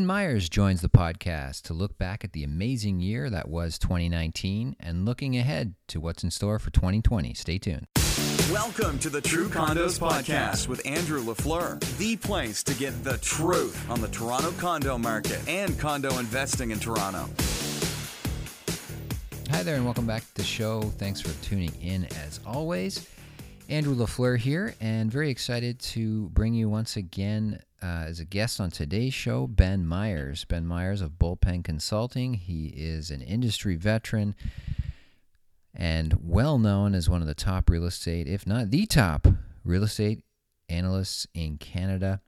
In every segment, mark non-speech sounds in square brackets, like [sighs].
Ben Myers joins the podcast to look back at the amazing year that was 2019 and looking ahead to what's in store for 2020. Stay tuned. Welcome to the True Condos Podcast with Andrew LaFleur, the place to get the truth on the Toronto condo market and condo investing in Toronto. Hi there, and welcome back to the show. Thanks for tuning in as always. Andrew LaFleur here, and very excited to bring you once again uh, as a guest on today's show, Ben Myers. Ben Myers of Bullpen Consulting. He is an industry veteran and well known as one of the top real estate, if not the top real estate analysts in Canada.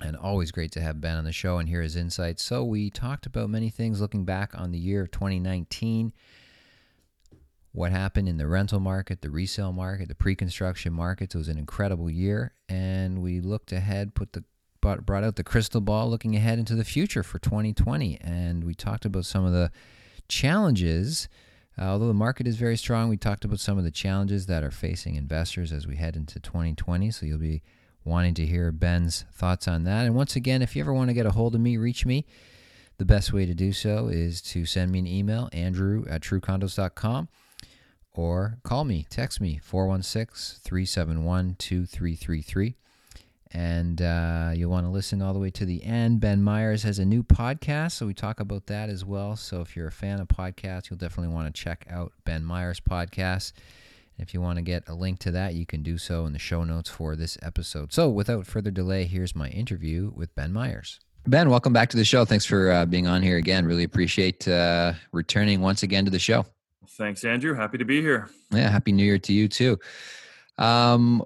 And always great to have Ben on the show and hear his insights. So, we talked about many things looking back on the year of 2019 what happened in the rental market, the resale market, the pre-construction markets. It was an incredible year, and we looked ahead, put the brought out the crystal ball, looking ahead into the future for 2020, and we talked about some of the challenges. Uh, although the market is very strong, we talked about some of the challenges that are facing investors as we head into 2020. So you'll be wanting to hear Ben's thoughts on that. And once again, if you ever want to get a hold of me, reach me. The best way to do so is to send me an email, andrew at truecondos.com or call me, text me, 416 371 2333. And uh, you'll want to listen all the way to the end. Ben Myers has a new podcast, so we talk about that as well. So if you're a fan of podcasts, you'll definitely want to check out Ben Myers' podcast. If you want to get a link to that, you can do so in the show notes for this episode. So without further delay, here's my interview with Ben Myers. Ben, welcome back to the show. Thanks for uh, being on here again. Really appreciate uh, returning once again to the show. Thanks, Andrew. Happy to be here. Yeah, happy New Year to you too. Um,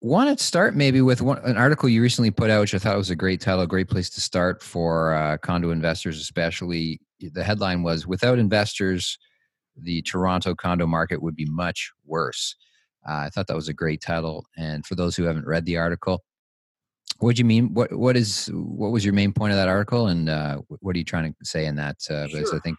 want to start maybe with one, an article you recently put out, which I thought was a great title, a great place to start for uh, condo investors, especially. The headline was "Without investors, the Toronto condo market would be much worse." Uh, I thought that was a great title, and for those who haven't read the article, what do you mean? What what is what was your main point of that article, and uh, what are you trying to say in that? Uh, sure. Because I think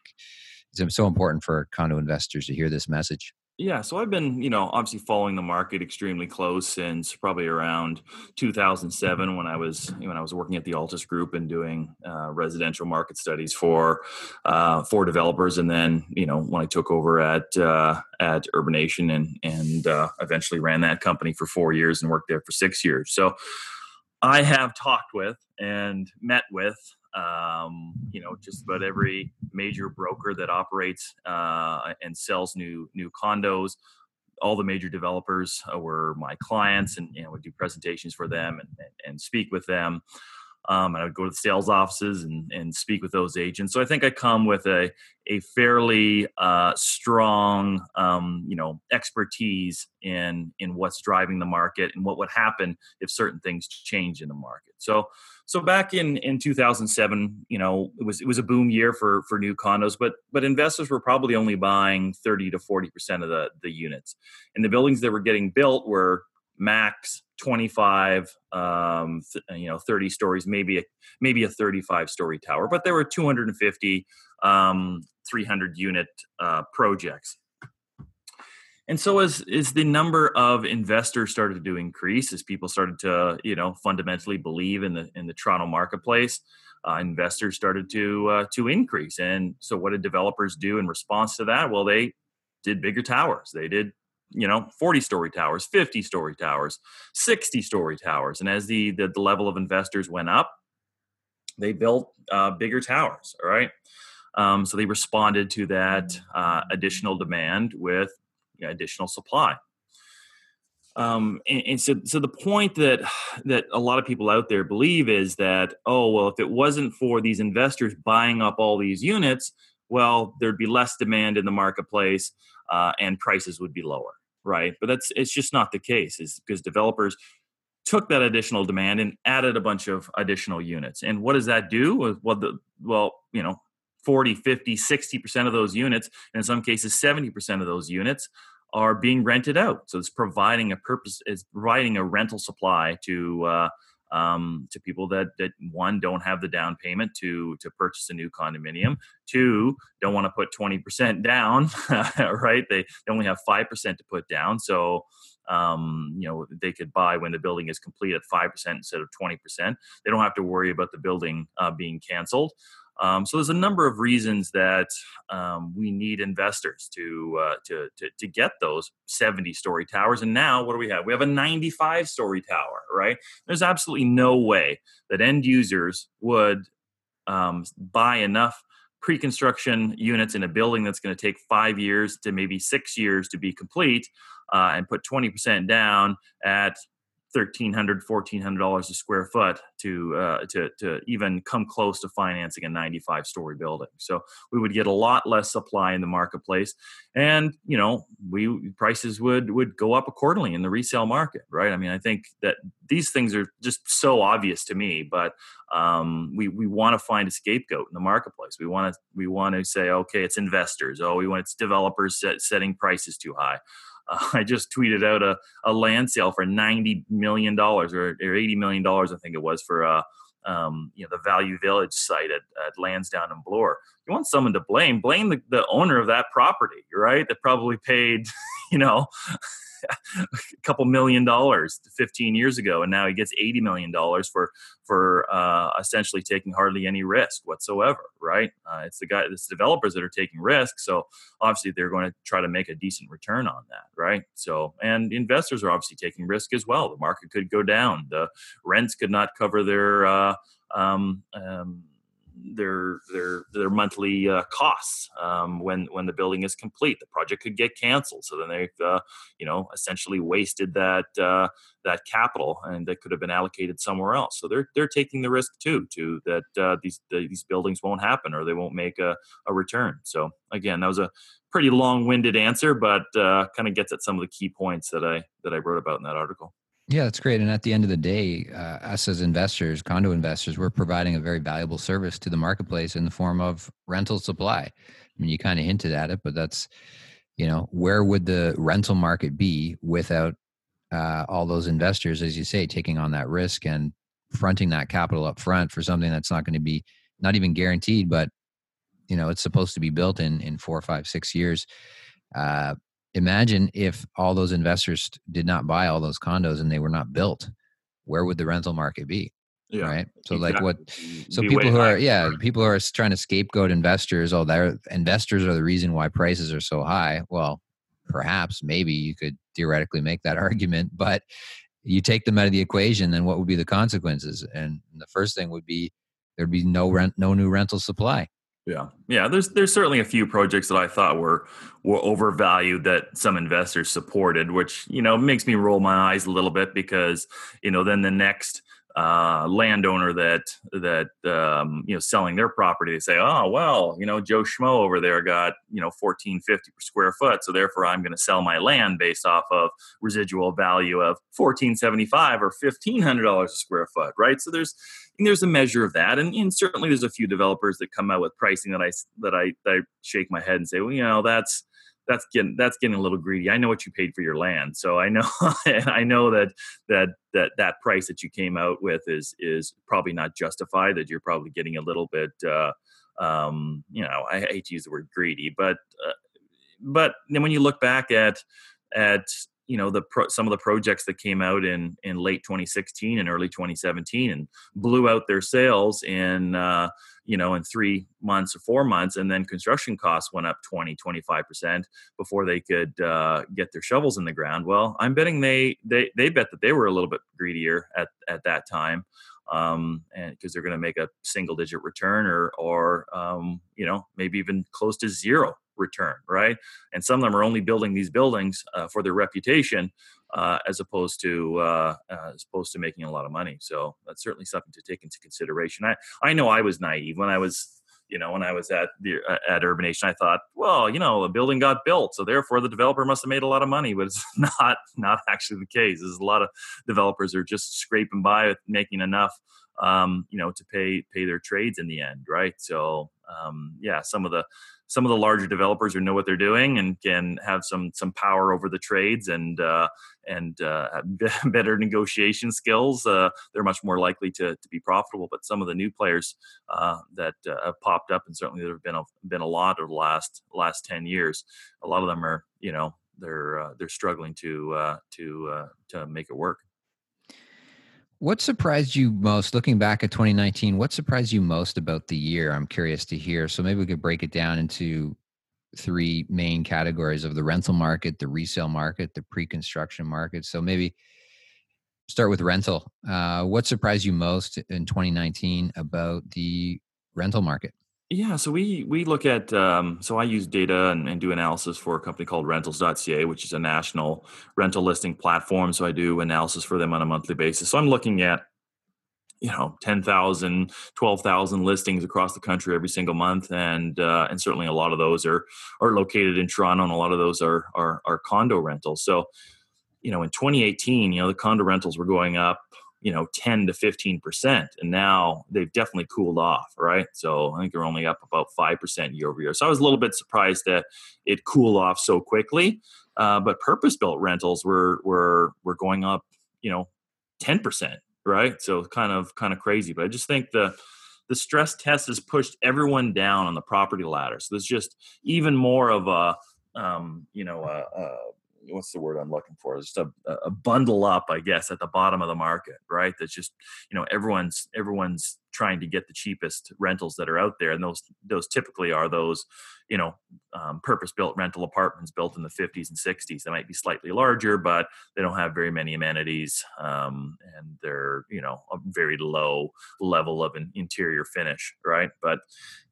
it's so important for condo investors to hear this message. Yeah, so I've been, you know, obviously following the market extremely close since probably around 2007 when I was when I was working at the Altus Group and doing uh, residential market studies for uh, for developers, and then you know when I took over at uh, at Urbanation and and uh, eventually ran that company for four years and worked there for six years. So I have talked with and met with um, you know just about every major broker that operates uh, and sells new new condos. All the major developers uh, were my clients and you know do presentations for them and, and speak with them um, and I would go to the sales offices and, and speak with those agents. So I think I come with a a fairly uh, strong, um, you know, expertise in in what's driving the market and what would happen if certain things change in the market. So so back in in 2007, you know, it was it was a boom year for for new condos, but but investors were probably only buying 30 to 40 percent of the the units, and the buildings that were getting built were max 25 um, th- you know 30 stories maybe a maybe a 35 story tower but there were 250 um, 300 unit uh, projects. And so as as the number of investors started to increase as people started to you know fundamentally believe in the in the toronto marketplace uh, investors started to uh, to increase. And so what did developers do in response to that? Well they did bigger towers. They did you know 40 story towers 50 story towers 60 story towers. And as the the, the level of investors went up they built uh, bigger towers all right? Um, so they responded to that uh, additional demand with you know, additional supply. Um, and, and, so, so the point that that a lot of people out there believe is that oh well if it wasn't for these investors buying up all these units well there'd be less demand in the marketplace uh, and prices would be lower right? But that's it's just not the case. Is because developers took that additional demand and added a bunch of additional units. And what does that do? Well, the well, you know, 40, 50, 60% of those units, and in some cases 70% of those units are being rented out. So it's providing a purpose, it's providing a rental supply to uh, um, to people that that one don't have the down payment to to purchase a new condominium two don't want to put 20% down [laughs] right they, they only have 5% to put down so um, you know they could buy when the building is complete at five percent instead of twenty percent. They don't have to worry about the building uh, being canceled. Um, so there's a number of reasons that um, we need investors to, uh, to, to to get those 70 story towers. And now what do we have? We have a 95 story tower, right? There's absolutely no way that end users would um, buy enough pre-construction units in a building that's going to take five years to maybe six years to be complete uh, and put 20% down at $1,300, $1,400 a square foot to, uh, to, to even come close to financing a 95 story building. So we would get a lot less supply in the marketplace and, you know, we prices would, would go up accordingly in the resale market, right? I mean, I think that these things are just so obvious to me, but um, we, we want to find a scapegoat in the marketplace. We want to, we want to say, okay, it's investors. Oh, we want it's developers set, setting prices too high. Uh, [laughs] I just tweeted out a, a land sale for ninety million dollars or, or eighty million dollars, I think it was for uh, um, you know the Value Village site at, at Lansdowne and Bloor. You want someone to blame? Blame the, the owner of that property, right? That probably paid, [laughs] you know, a [laughs] couple million dollars 15 years ago, and now he gets 80 million dollars for for uh, essentially taking hardly any risk whatsoever. Right? Uh, it's the guy, it's the developers that are taking risks, so obviously they're going to try to make a decent return on that. Right? So, and investors are obviously taking risk as well. The market could go down. The rents could not cover their uh, um, um, their their their monthly uh, costs um, when when the building is complete. The project could get canceled, so then they've uh, you know essentially wasted that uh, that capital and that could have been allocated somewhere else. So they're they're taking the risk too, to that uh, these the, these buildings won't happen or they won't make a, a return. So again, that was a pretty long winded answer, but uh, kind of gets at some of the key points that I that I wrote about in that article. Yeah, that's great. And at the end of the day, uh, us as investors, condo investors, we're providing a very valuable service to the marketplace in the form of rental supply. I mean, you kind of hinted at it, but that's, you know, where would the rental market be without uh, all those investors, as you say, taking on that risk and fronting that capital up front for something that's not going to be not even guaranteed, but you know, it's supposed to be built in in four, five, six years. Uh, imagine if all those investors did not buy all those condos and they were not built where would the rental market be yeah, right? So exactly. like what so be people who are yeah people who are trying to scapegoat investors oh their investors are the reason why prices are so high. Well perhaps maybe you could theoretically make that [laughs] argument but you take them out of the equation then what would be the consequences? And the first thing would be there'd be no rent no new rental supply yeah, yeah. There's there's certainly a few projects that I thought were were overvalued that some investors supported, which you know makes me roll my eyes a little bit because you know then the next uh, landowner that that um, you know selling their property, they say, oh well, you know Joe Schmo over there got you know fourteen fifty per square foot, so therefore I'm going to sell my land based off of residual value of fourteen seventy five or fifteen hundred dollars a square foot, right? So there's there's a measure of that, and, and, certainly there's a few developers that come out with pricing that I that I that I shake my head and say, well, you know, that's that's getting that's getting a little greedy. I know what you paid for your land, so I know [laughs] I know that that that that price that you came out with is is probably not justified. That you're probably getting a little bit, uh, um, you know, I hate to use the word greedy, but uh, but then when you look back at at you know the pro, some of the projects that came out in in late 2016 and early 2017 and blew out their sales in uh, you know in three months or four months and then construction costs went up 20 25% before they could uh, get their shovels in the ground well i'm betting they they they bet that they were a little bit greedier at at that time um, and because they're going to make a single digit return or or um, you know maybe even close to zero return, right? And some of them are only building these buildings uh, for their reputation, uh, as opposed to uh, uh, as opposed to making a lot of money. So that's certainly something to take into consideration. I I know I was naive when I was you know when I was at the uh, at Urbanation. I thought, well, you know, a building got built, so therefore the developer must have made a lot of money. But it's [laughs] not not actually the case. There's a lot of developers are just scraping by making enough. Um, you know, to pay pay their trades in the end, right? So, um, yeah, some of the some of the larger developers who know what they're doing and can have some some power over the trades and uh, and uh, [laughs] better negotiation skills, uh, they're much more likely to, to be profitable. But some of the new players uh, that uh, have popped up, and certainly there have been a, been a lot over the last last ten years, a lot of them are you know they're uh, they're struggling to to to make it work. What surprised you most looking back at 2019? What surprised you most about the year? I'm curious to hear. So maybe we could break it down into three main categories of the rental market, the resale market, the pre-construction market. So maybe start with rental. Uh, what surprised you most in 2019 about the rental market? Yeah, so we we look at um, so I use data and, and, do analysis for a company called Rentals.ca, which is a national rental listing platform. So I do analysis for them on a monthly basis. So I'm looking at you know 10,000 12,000 listings across the country every single month and uh, and certainly a lot of those are are located in Toronto and a lot of those are are, are condo rentals so you know in 2018 you know the condo rentals were going up you know 10 to 15 percent and now they've definitely cooled off right? So i think they're only up about 5 percent year over year so i was a little bit surprised that it cooled off so quickly uh, but purpose built rentals were were were going up you know 10 percent right? So kind of kind of crazy but i just think the the stress test has pushed everyone down on the property ladder. So there's just even more of a um, you know a, a what's the word I'm looking for? Just a, a bundle up, I guess, at the bottom of the market, right? That's just you know everyone's everyone's trying to get the cheapest rentals that are out there, and those those typically are those you know um, purpose built rental apartments built in the 50s and 60s. They might be slightly larger, but they don't have very many amenities, um, and they're you know a very low level of an interior finish, right? But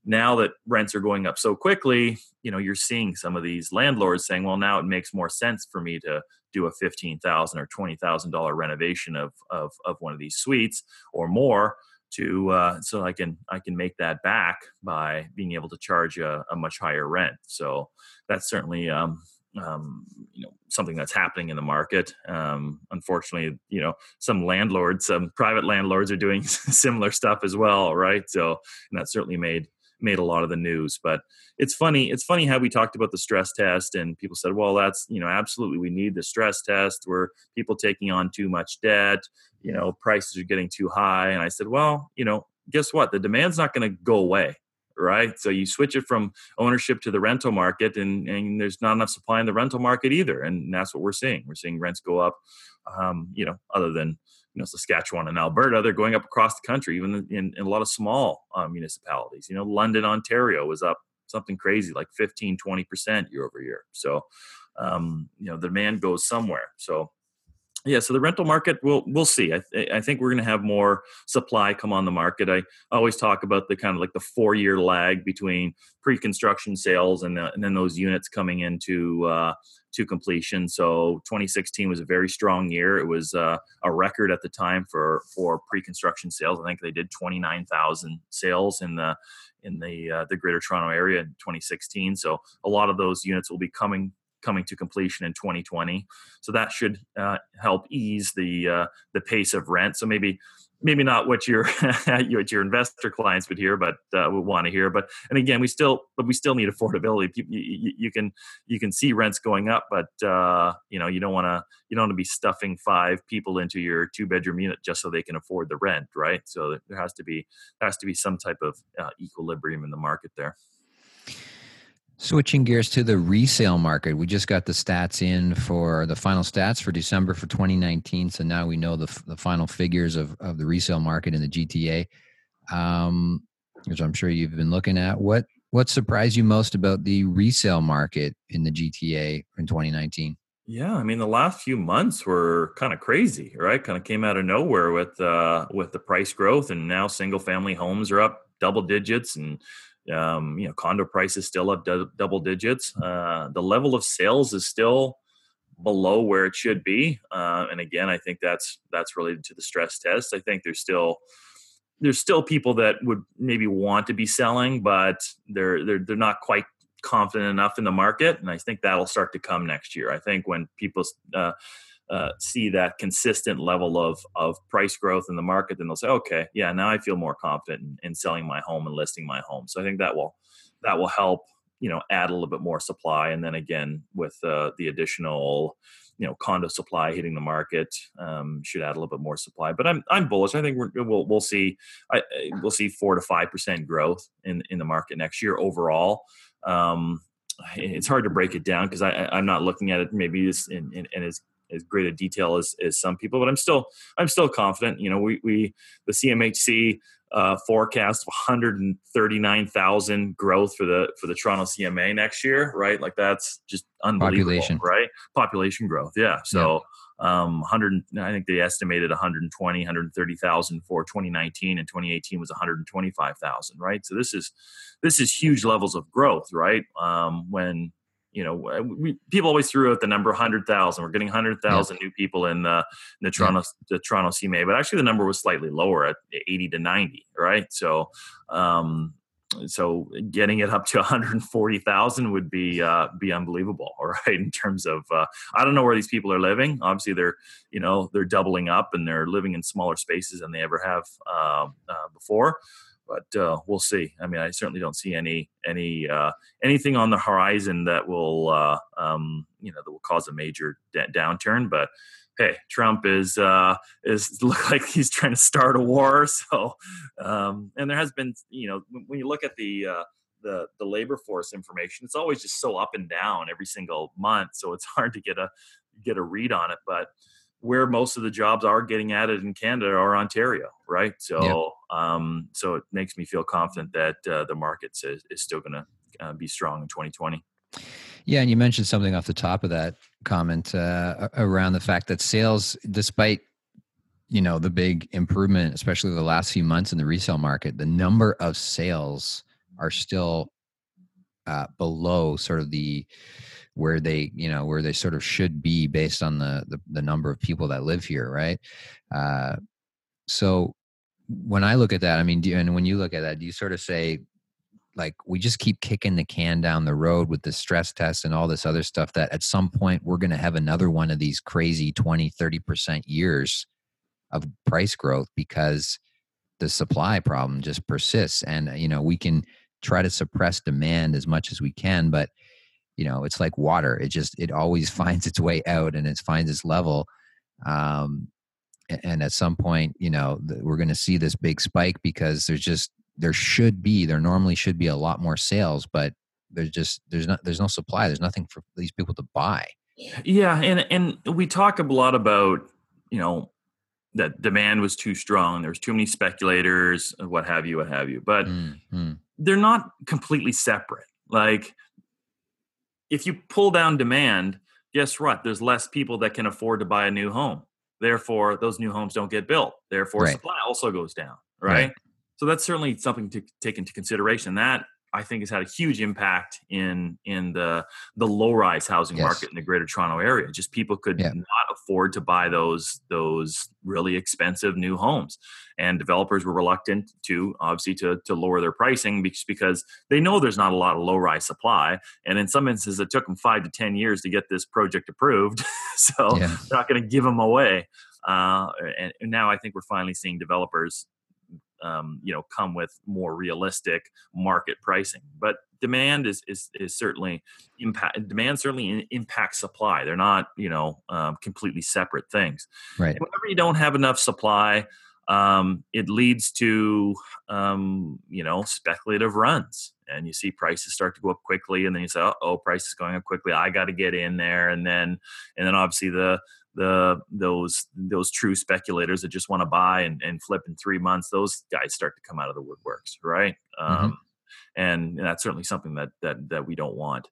now that rents are going up so quickly, you know, you're seeing some of these landlords saying, well, now it makes more sense for me to do a 15000 or twenty thousand dollar renovation of, of of one of these suites or more to uh, so I can I can make that back by being able to charge a, a much higher rent. So that's certainly um, um, you know something that's happening in the market. Um, unfortunately, you know some landlords, some private landlords are doing [laughs] similar stuff as well, right? So and that certainly made made a lot of the news. But it's funny. It's funny how we talked about the stress test, and people said, "Well, that's you know absolutely we need the stress test. Where people taking on too much debt, you know, prices are getting too high." And I said, "Well, you know, guess what? The demand's not going to go away." Right? So you switch it from ownership to the rental market, and, and there's not enough supply in the rental market either, and that's what we're seeing. We're seeing rents go up, um, you know, other than you know Saskatchewan and Alberta, they're going up across the country, even in, in a lot of small uh, municipalities. You know, London, Ontario was up something crazy like 15, 20 percent year over year. So, um, you know, the demand goes somewhere. So, yeah, so the rental market, we'll we'll see. I, th- I think we're going to have more supply come on the market. I always talk about the kind of like the four year lag between pre-construction sales and, the, and then those units coming into uh, to completion. So 2016 was a very strong year. It was uh, a record at the time for for pre-construction sales. I think they did 29,000 sales in the in the uh, the Greater Toronto area in 2016. So a lot of those units will be coming coming to completion in 2020. So that should uh, help ease the uh, the pace of rent. So maybe maybe not what your [laughs] what your investor clients would hear, but uh, would want to hear. But and again, we still but we still need affordability. You, you, you can you can see rents going up, but uh, you know you don't want to you don't want to be stuffing five people into your two bedroom unit just so they can afford the rent, right? So there has to be has to be some type of uh, equilibrium in the market there. Switching gears to the resale market, we just got the stats in for the final stats for December for 2019. So now we know the, the final figures of, of the resale market in the GTA, um, which I'm sure you've been looking at. What what surprised you most about the resale market in the GTA in 2019? Yeah, I mean the last few months were kind of crazy, right? Kind of came out of nowhere with uh, with the price growth, and now single family homes are up double digits, and um, you know, condo prices still up d- double digits. Uh, the level of sales is still below where it should be, uh, and again, I think that's that's related to the stress test. I think there's still there's still people that would maybe want to be selling, but they're they're they're not quite confident enough in the market, and I think that'll start to come next year. I think when people uh, uh, see that consistent level of of price growth in the market, then they'll say, okay, yeah, now I feel more confident in, in selling my home and listing my home. So I think that will that will help you know add a little bit more supply, and then again with uh, the additional you know condo supply hitting the market um, should add a little bit more supply. But I'm I'm bullish. I think we will we'll see I, we'll see four to five percent growth in in the market next year overall. Um, it's hard to break it down because I, I'm not looking at it maybe in, in, in as as great a detail as, as some people, but I'm still I'm still confident. You know, we we the CMHC uh, forecast 139,000 growth for the for the Toronto CMA next year, right? Like that's just unbelievable, Population. right? Population growth, yeah. So um 100 I think they estimated 120 130,000 for 2019 and 2018 was 125,000, right? So this is this is huge levels of growth, right? Um when you know, uh, we, people always threw out the number 100,000. We're getting 100,000 new people in the, in the Toronto, the Toronto CMA, but actually the number was slightly lower at 80 to 90, right? So, um, so getting it up to [laughs] 140,000 would be uh, be unbelievable, all [laughs] right. In terms of, uh, I don't know where these people are living. Obviously, they're you know they're doubling up and they're living in smaller spaces than they ever have uh, uh, before but uh, we'll see. I mean, I certainly don't see any any uh, anything on the horizon that will uh, um, you know that will cause a major d- downturn. But hey, Trump is uh, is [laughs] look like he's trying to start a war. [laughs] So, um, and there has been you know when you look at the uh, the the labor force information, it's always just so up and down every single month. So it's [laughs] hard to get a get a read on it, but where most of the jobs are getting added in Canada are Ontario, right? So, yep. um, so it makes me feel confident that uh, the market is, is still going to uh, be strong in 2020. Yeah, and you mentioned something off the top of that comment uh, around the fact that sales, despite you know the big improvement, especially the last few months in the resale market, the number of sales are still uh, below sort of the where they you know where they sort of should be based on the the, the number of people that live here right? Uh, so when i look at that i mean do, and when you look at that do you sort of say like we just keep kicking the can down the road with the stress test and all this other stuff that at some point we're going to have another one of these crazy 20 30% years of price growth because the supply problem just persists and you know we can try to suppress demand as much as we can but you know it's like water it just it always [laughs] finds its way out and it finds its level um, and at some point you know we're going to see this big spike because there's just there should be there normally should be a lot more sales but there's just there's not there's no supply there's nothing for these people to buy yeah and and we talk a lot about you know that demand was too strong there's too many speculators what have you what have you but mm-hmm. they're not completely separate like if you pull down demand, guess what? There's less people that can afford to buy a new home. Therefore, those new homes don't get built. Therefore, right. supply also goes down. Right? right? So that's certainly something to take into consideration. That I think has had a huge impact in in the the low rise housing yes. market in the Greater Toronto area. Just people could yeah. not afford to buy those those really expensive new homes, and developers were reluctant to obviously to to lower their pricing because they know there's not a lot of low rise supply, and in some instances it took them five to ten years to get this project approved. [laughs] so yeah. they're not going to give them away. Uh, and now I think we're finally seeing developers um, you know come with more realistic market pricing. But demand is is, is certainly impact demand certainly impacts supply. They're not you know um, completely separate things. Right. And whenever you don't have enough supply um, it leads to um, you know speculative runs. And you see prices start to go up quickly and then you say oh price is going up quickly. I got to get in there. And then and then obviously the the those those true speculators that just want to buy and, and flip in three months those guys start to come out of the woodworks right mm-hmm. um, and, and that's certainly something that that that we don't want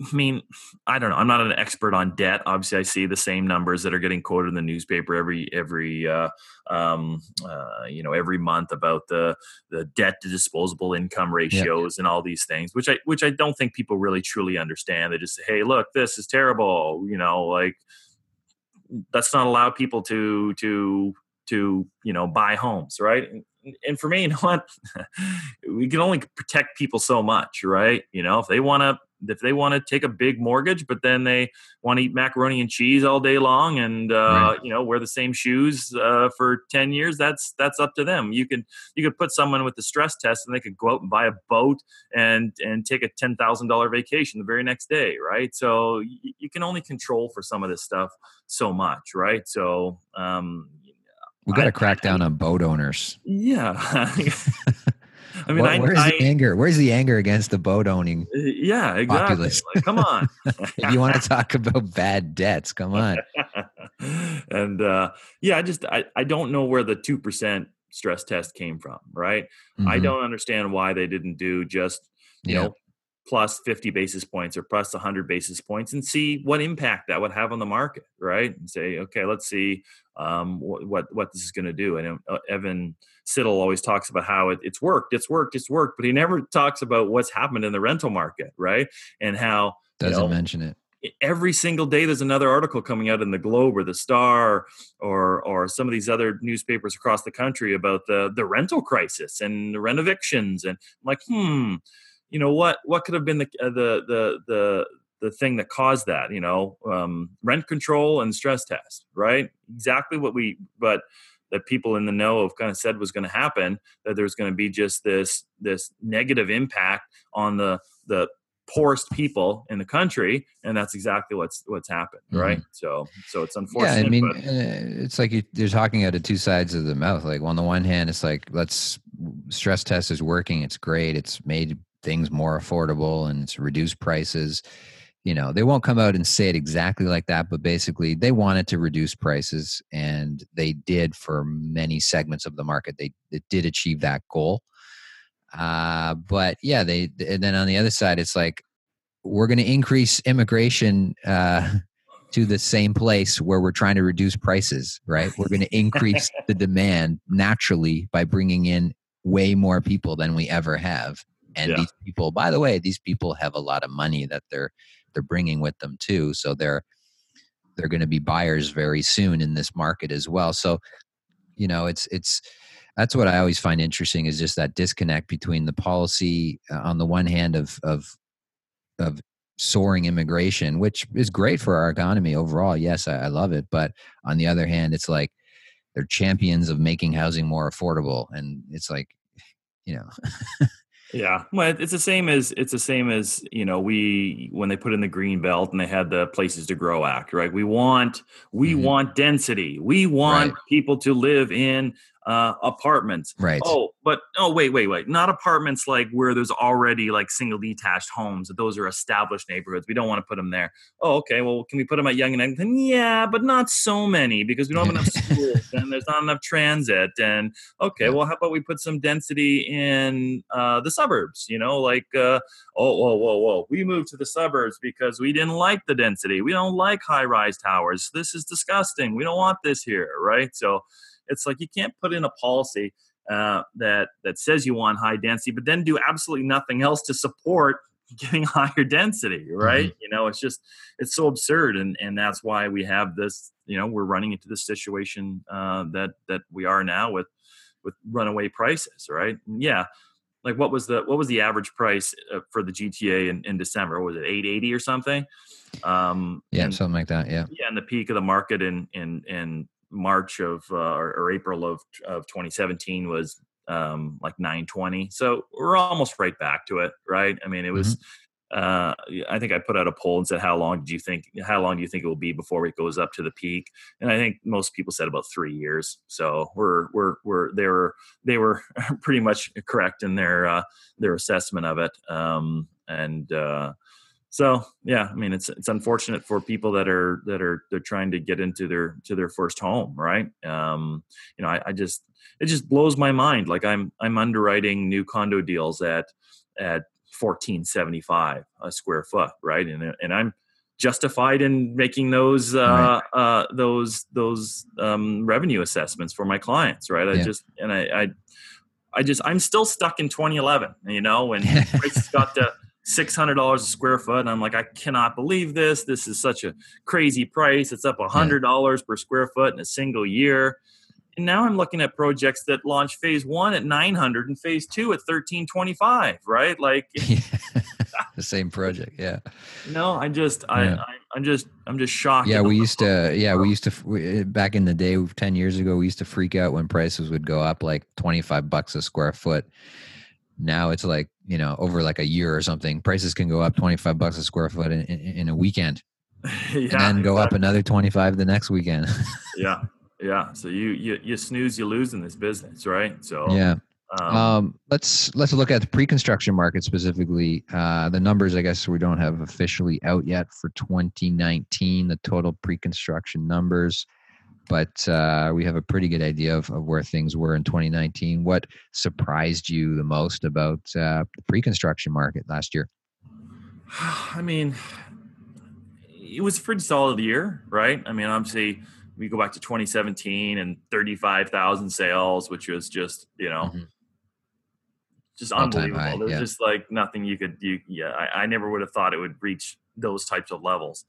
I mean, I don't know. I'm not an expert on debt. Obviously, I see the same numbers that are getting quoted in the newspaper every every uh, um, uh, you know every month about the the debt to disposable income ratios and all these things, which I which I don't think people really truly understand. They just say, "Hey, look, this is terrible," you know, like let's not allow people to to to you know buy homes right? And, for me [laughs] you know what? [laughs] We can only protect people so much right? You know if they want to if they want to take a big mortgage, but then they want to eat macaroni and cheese all day long and uh, right. you know wear the same shoes uh, for ten years, that's that's up to them. You could you could put someone with the stress test and they could go out and buy a boat and and take a ten thousand dollar vacation the very next day, right? So you, you can only control for some of this stuff so much, right? So um, we got to crack down on boat owners. Yeah. [laughs] [laughs] I I mean, Where- I, where's I the anger? Where's the anger against the boat owning? yeah, exactly. Like, come on. [laughs] If you want to talk about bad debts, come on. [laughs] and uh, yeah, I just I, I don't know where the two percent stress test came from. Right. I Mhm. don't understand why they didn't do just you Yeah. know plus 50 basis points or plus 100 basis points and see what impact that would have on the market right? And say okay let's see um, what, what what this is going to do and uh, Evan Siddall always talks about how it, it's worked it's worked it's worked but he never talks about what's happened in the rental market right? And how Doesn't know, mention it. every single day there's another article coming out in the globe or the star or or some of these other newspapers across the country about the the rental crisis and the rent evictions and I'm like hmm you know what what could have been the uh, the the the the thing that caused that you know um, rent control and stress test right exactly what we but that people in the know have kind of said was going to happen that there's going to be just this this negative impact on the the poorest people in the country and that's exactly what's what's happened right so so it's unfortunate yeah, I mean, but uh, it's like you, you're talking out of two sides of the mouth. Like on the one hand, it's like let's stress test is working. It's great. It's made things more affordable and it's reduced prices. You know, they won't come out and say it exactly like that, but basically, they wanted to reduce prices, and they did for many segments of the market. They, they did achieve that goal. Uh, but yeah, they and then on the other side, it's like we're going to increase immigration uh, to the same place where we're trying to reduce prices, right? We're going to increase [laughs] the demand naturally by bringing in way more people than we ever have. And Yeah. these people, by the way, these people have a lot of money that they're they're bringing with them too. So they're they're going to be buyers very soon in this market as well. So you know, it's it's that's what I always find interesting is just that disconnect between the policy uh, on the one hand of of of soaring immigration, which is great for our economy overall. Yes, I, I love it. But on the other hand, it's like they're champions of making housing more affordable. And it's like, you know, [laughs] Yeah, well, it's the same as it's the same as you know we when they put in the green belt and they had the Places to Grow Act, right? We want we Mhm. want density. We want Right. people to live in uh, apartments. right. Oh, but oh, wait, wait, wait! Not apartments like where there's already like single detached homes. Those are established neighborhoods. We don't want to put them there. Oh, okay. Well, can we put them at Yonge and Eglinton? Yeah, but not so many because we don't have enough [laughs] schools and there's not enough transit. And okay, well, how about we put some density in uh, the suburbs? You know, like uh, oh, whoa, whoa, whoa! We moved to the suburbs because we didn't like the density. We don't like high-rise towers. This is disgusting. We don't want this here, right? So it's like you can't put in a policy uh, that that says you want high density, but then do absolutely nothing else to support [laughs] getting higher density, right? You know, it's just it's so absurd, and and that's why we have this. You know, we're running into this situation uh, that that we are now with with runaway prices, right? Yeah. Like what was the what was the average price uh, for the GTA in, in December? Was it eight eighty or something? Um, yeah, and- something like that. Yeah. yeah, and the peak of the market in in in March of uh, or, or April of of 2017 was um, like 920. So we're almost right back to it, right? I mean, it was. Uh, I think I put out a poll and said, "How long do you think? How long do you think it will be before it goes up to the peak?" And I think most people said about three years. So we're we're we're they were they were [laughs] pretty much correct in their uh, their assessment of it. Um, and uh, so yeah, I mean it's it's unfortunate for people that are that are they're trying to get into their to their first home, right? Um, you know, I, I just it just blows my mind. Like I'm I'm underwriting new condo deals at at fourteen seventy five a square foot, right? And and I'm justified in making those uh, uh, those those um, revenue assessments for my clients, right? I Yeah. just and I, I I just I'm still stuck in 2011, you know, when [laughs] prices got to six hundred dollars a square foot, and I'm like, I cannot believe this. This is such a crazy price. It's up hundred dollars per square foot in a single year. And now I'm looking at projects that launch phase one at 900 and phase two at 1325, right? Like, [laughs] [laughs] the same project. Yeah. no, I just, I, Yeah. I, I'm just, I'm just shocked. Yeah, we used to. Yeah, we used to. we- eh, Back in the day, ten years ago, we used to freak out when prices would go up like twenty five bucks a square foot. Now it's like you know over like a year or something, prices can go up twenty five bucks a square foot in, in, in a weekend, yeah, [laughs] and then go up another twenty five the next weekend. [laughs] Yeah, yeah. So you, you, you snooze, you lose in this business, right? So yeah, Um, um, let's let's look at the pre-construction market specifically. Uh, the numbers, I guess, we don't have officially out yet for 2019. The total pre-construction numbers, but uh, we have a pretty good idea of, of where things were in 2019. What surprised you the most about uh, the pre-construction market last year? [sighs] I mean, it was a pretty solid year, right? I mean, obviously, we go back to 2017 and 35,000 sales, which was just you know. Mm-hmm just unbelievable. High, There's yeah. just like nothing you could you yeah, I, I, never would have thought it would reach those types of levels.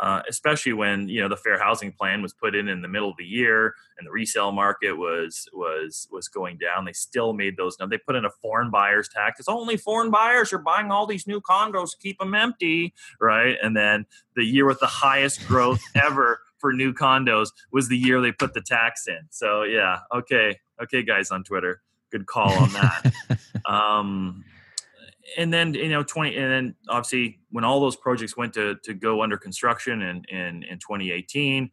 Uh, especially when you know the fair housing plan was put in in the middle of the year and the resale market was was was going down they still made those now they put in a foreign buyers tax. It's only foreign buyers. Are buying all these new condos keep them empty right? And then the year with the highest growth [laughs] ever for new condos was the year they put the tax in. So yeah okay okay guys on twitter. Good call on that. [laughs] um, and then you know 20 and then obviously when all those projects went to to go under construction in in, in 2018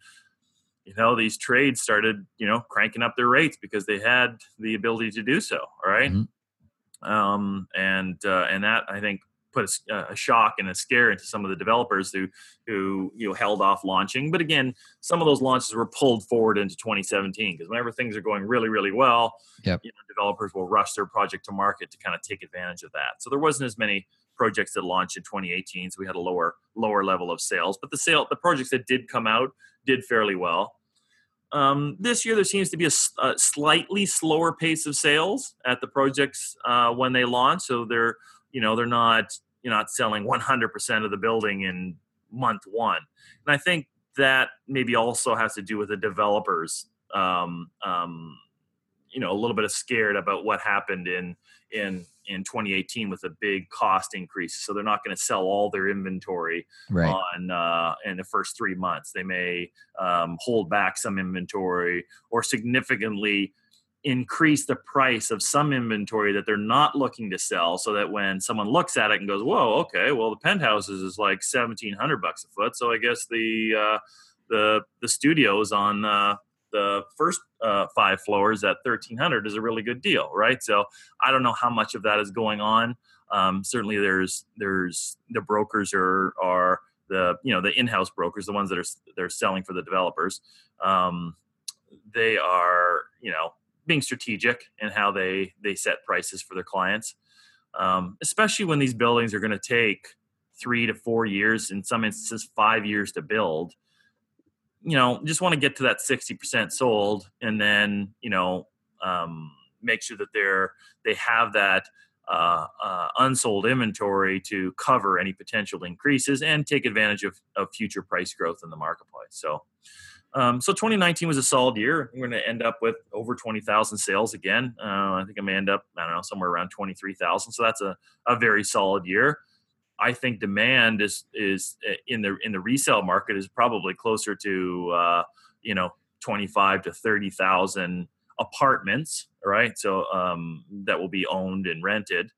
you know these trades started you know cranking up their rates because they had the ability to do so right mm-hmm. um, and uh, and that i think put a, a, shock and a scare into some of the developers who who you know held off launching. But again, some of those launches were pulled forward into 2017 because whenever things are going really really well, yep. you know, developers will rush their project to market to kind of take advantage of that. So there wasn't as many projects that launched in 2018, so we had a lower lower level of sales. But the sale the projects that did come out did fairly well. Um, this year, there seems to be a, a, slightly slower pace of sales at the projects uh, when they launch. So they're, you know, they're not you're not selling 100% of the building in month one. And I think that maybe also has to do with the developers, um, um, you know, a little bit of scared about what happened in in in 2018 with a big cost increase. So they're not going to sell all their inventory right. on uh, in the first three months. They may um, hold back some inventory or significantly increase the price of some inventory that they're not looking to sell so that when someone looks at it and goes whoa okay well the penthouses is like 1700 bucks a foot so i guess the uh, the the studios on uh, the first uh, five floors at 1300 is a really good deal right? So i don't know how much of that is going on. Um, certainly there's there's the brokers are are the you know the in-house brokers the ones that are they're selling for the developers um, they are you know being strategic in how they they set prices for their clients, um, especially when these buildings are going to take three to four years, in some instances five years to build. You know, just want to get to that sixty percent sold, and then you know um, make sure that they're they have that uh, uh, unsold inventory to cover any potential increases and take advantage of, of future price growth in the marketplace. So, um, so 2019 was a solid year. We're going to end up with over 20,000 sales again. Uh, I think I may end up, I don't know, somewhere around 23,000. So that's a, a very solid year. I think demand is is uh, in the in the resale market is probably closer to uh, you know 25 to 30,000 apartments, right? So um, that will be owned and rented.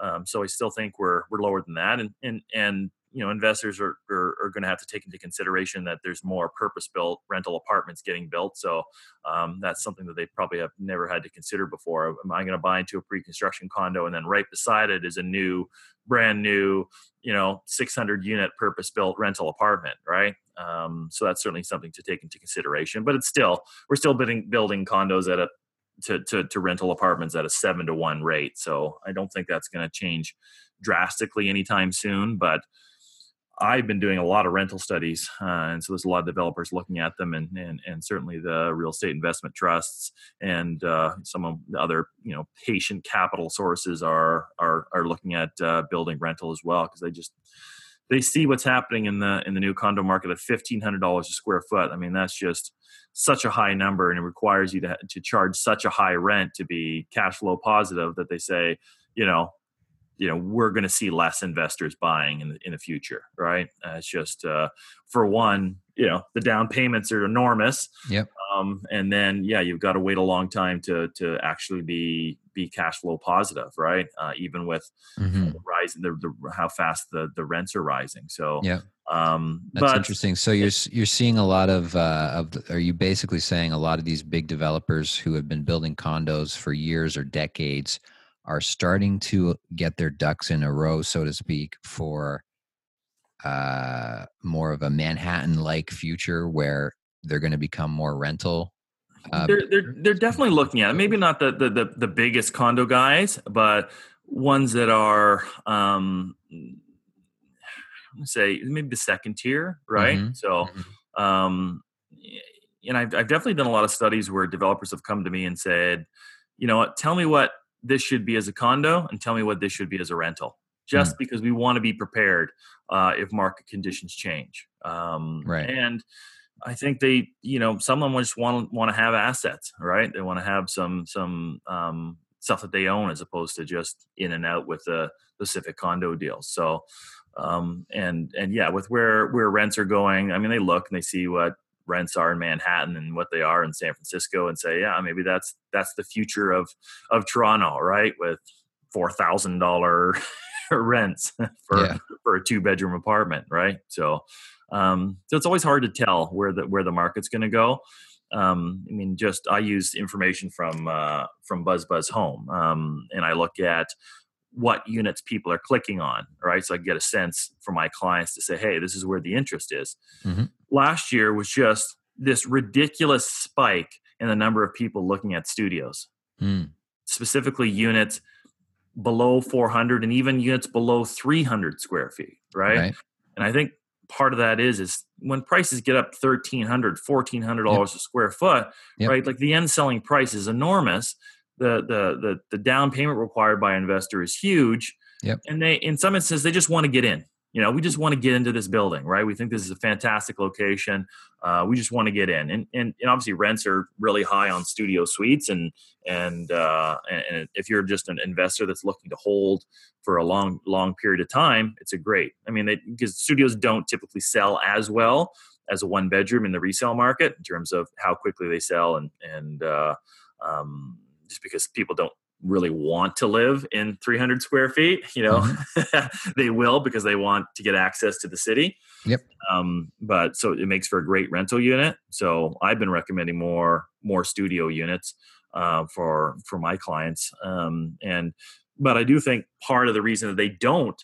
Um, so I still think we're we're lower than that, and and and you know investors are, are, are going to have to take into consideration that there's more purpose built rental apartments getting built so um, that's something that they probably have never had to consider before. Am i going to buy into a pre-construction condo and then right beside it is a new brand new you know 600 unit purpose built rental apartment right? Um, so that's certainly something to take into consideration but it's still we're still building building condos at a to, to, to rental apartments at a seven to one rate so i don't think that's going to change drastically anytime soon but I've been doing a lot of rental studies, uh, and so there's a lot of developers looking at them, and and, and certainly the real estate investment trusts and uh, some of the other you know patient capital sources are are are looking at uh, building rental as well because they just they see what's happening in the in the new condo market at fifteen hundred dollars a square foot. I mean that's just such a high number, and it requires you to to charge such a high rent to be cash flow positive that they say you know you know we're going to see less investors buying in the, in the future right uh, it's just uh, for one you know the down payments are enormous yep Um, and then yeah, you've got to wait a long time to to actually be be cash flow positive, right? Uh, even with hmm the rising the, the how fast the the rents are rising. So Yeah. um, That's interesting. So you're you're seeing a lot of uh, of the, are you basically saying a lot of these big developers who have been building condos for years or decades are starting to get their ducks in a row, so to speak, for uh, more of a Manhattan-like future where they're going to become more rental. Uh, they're they're they're definitely looking at it. Maybe not the the the, the biggest condo guys, but ones that are um say maybe the second tier, right? Mhm, So um and I've, I've definitely done a lot of studies where developers have come to me and said, you know what, tell me what this should be as a condo and tell me what this should be as a rental. Just because we want to be prepared uh, if market conditions change. Um, Right. And I think they, you know, some of them just want want to have assets, right? They want to have some some um, stuff that they own as opposed to just in and out with the specific condo deals. So, um, and and yeah, with where where rents are going, I mean, they look and they see what rents are in Manhattan and what they are in San Francisco, and say, yeah, maybe that's that's the future of of Toronto, right? With four thousand dollar [laughs] rents [laughs] for Yeah. for a two bedroom apartment, right? So, um, so it's always hard to tell where the where the market's going to go. Um, I mean, just I use information from uh, from BuzzBuzzHome, um, and I look at what units people are clicking on, right? So I get a sense for my clients to say, hey, this is where the interest is. Mhm. Last year was just this ridiculous spike in the number of people looking at studios, Mm, specifically units below 400 and even units below 300 square feet, right? right. And I think part of that is is when prices get up 1300 1400 dollars a square foot Yep. right like the end selling price is enormous the the the the down payment required by an investor is huge. Yep. and they in some instances they just want to get in. You know we just want to get into this building right? We think this is a fantastic location. Uh, we just want to get in. And, and and obviously rents are really high on studio suites and and uh and, if you're just an investor that's looking to hold for a long long period of time it's a great i mean because studios don't typically sell as well as a one bedroom in the resale market in terms of how quickly they sell and and uh, um, just because people don't really want to live in 300 square feet you know? [laughs] They will because they want to get access to the city. Yep. um, but so it makes for a great rental unit. So i've been recommending more more studio units uh, for for my clients. Um, and but i do think part of the reason that they don't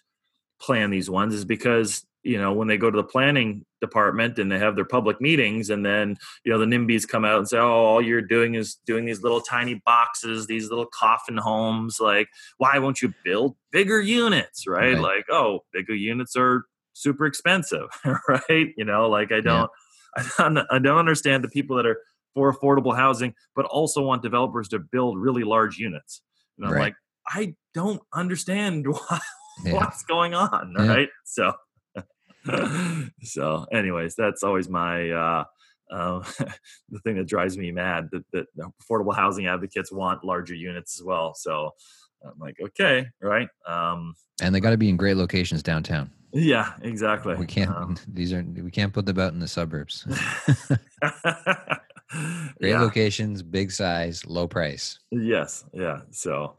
plan these ones is because you know when they go to the planning department and they have their public meetings and then you know the nimbys come out and say oh all you're doing is doing these little tiny boxes these little coffin homes like why won't you build bigger units right, Right. like oh bigger units are super expensive [laughs] right you know like i don't I, don't I don't understand the people that are for affordable housing but also want developers to build really large units and i'm Right. like i don't understand [laughs] why Yeah. what's going on Yeah. right so [laughs] so anyways that's always my uh uh, [laughs] the thing that drives me mad that, that affordable housing advocates want larger units as well so i'm like okay right um And they got to be in great locations downtown. yeah exactly We can't. Um, [laughs] these are we can't put them out in the suburbs. Great yeah. locations, big size, low price. Yes, yeah. So,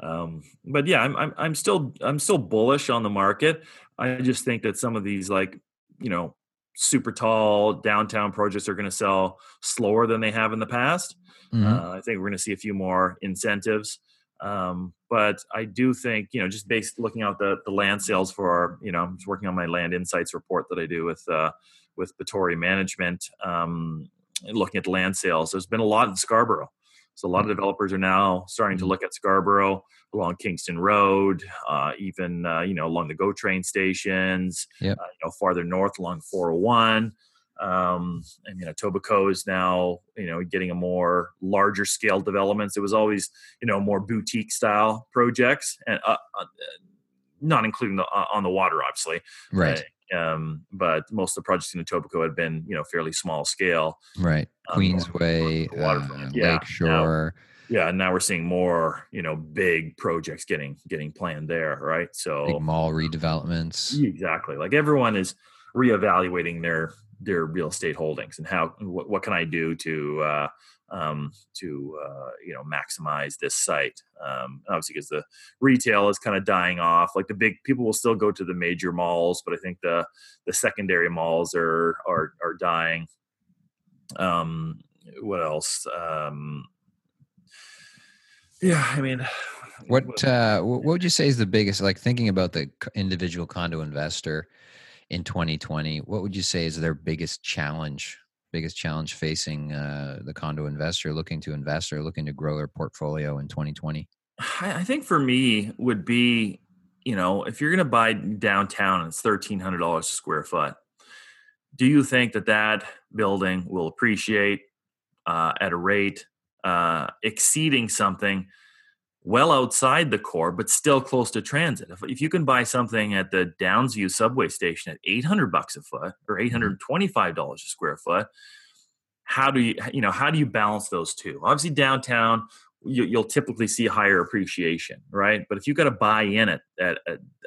um, but yeah, I'm, I'm I'm still I'm still bullish on the market. I just think that some of these like you know super tall downtown projects are going to sell slower than they have in the past. Mhm. Uh, I think we're going to see a few more incentives. Um, but I do think, you know, just based looking out the, the land sales for our, you know, I'm just working on my land insights report that I do with, uh, with Batory Management, um, and looking at land sales. There's been a lot in Scarborough. So a lot of developers are now starting to look at Scarborough along Kingston Road, uh, even uh, you know along the GO train stations. Yep. Uh, you know farther north along 401. Um, and you know Etobicoke is now you know getting a more larger scale developments. It was always you know more boutique style projects, and uh, uh, not including the uh, on the water, obviously. Right. Um, but most of the projects in Etobicoke had been, you know, fairly small scale. Right. um, Queensway, uh, Yeah, Lakeshore. Yeah, and now we're seeing more, you know, big projects getting getting planned there, right? So big mall redevelopments. exactly, like everyone is reevaluating their their real estate holdings and how what, what can I do to uh, um, to uh, you know maximize this site. Um, obviously, because the retail is kind of dying off. Like the big people will still go to the major malls, but I think the the secondary malls are are are dying. Um, what else? Um, yeah, I mean, [sighs] what uh, what would you say is the biggest? Like thinking about the individual condo investor in 2020, what would you say is their biggest challenge? Biggest challenge facing uh, the condo investor looking to invest or looking to grow their portfolio in 2020? I think for me would be, you know, if you're going to buy downtown and it's thirteen hundred dollars a square foot, do you think that that building will appreciate uh, at a rate uh, exceeding something well outside the core, but still close to transit. If, if you can buy something at the Downsview subway station at 800 bucks a foot or mm-hmm. $825 a square foot, how do you, you know, how do you balance those two? Obviously downtown, you, will typically see higher appreciation, right? But if you've got to buy in at, at,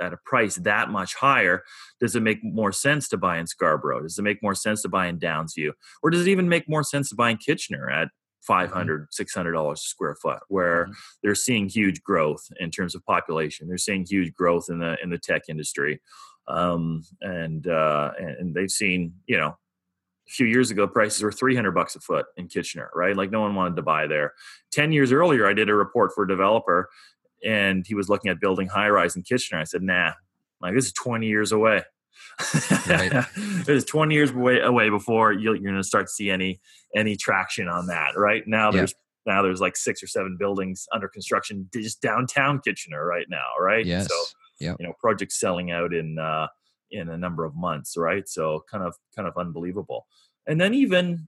at a price that much higher, does it make more sense to buy in Scarborough? Does it make more sense to buy in Downsview? Or does it even make more sense to buy in Kitchener at 500 600 dollars a square foot where mm-hmm. they're seeing huge growth in terms of population. They're seeing huge growth in the in the tech industry. Um, and uh, and they've seen you know a few years ago prices were 300 bucks a foot in kitchener right? Like no one wanted to buy there. 10 years earlier i did a report for a developer and he was looking at building high rise in kitchener. I said nah like this is 20 years away right. [laughs] it's 20 years away, away before you're going to start to see any any traction on that right now there's yeah. now there's like six or seven buildings under construction just downtown kitchener right now right yes. so yeah you know projects selling out in uh in a number of months right so kind of kind of unbelievable and then even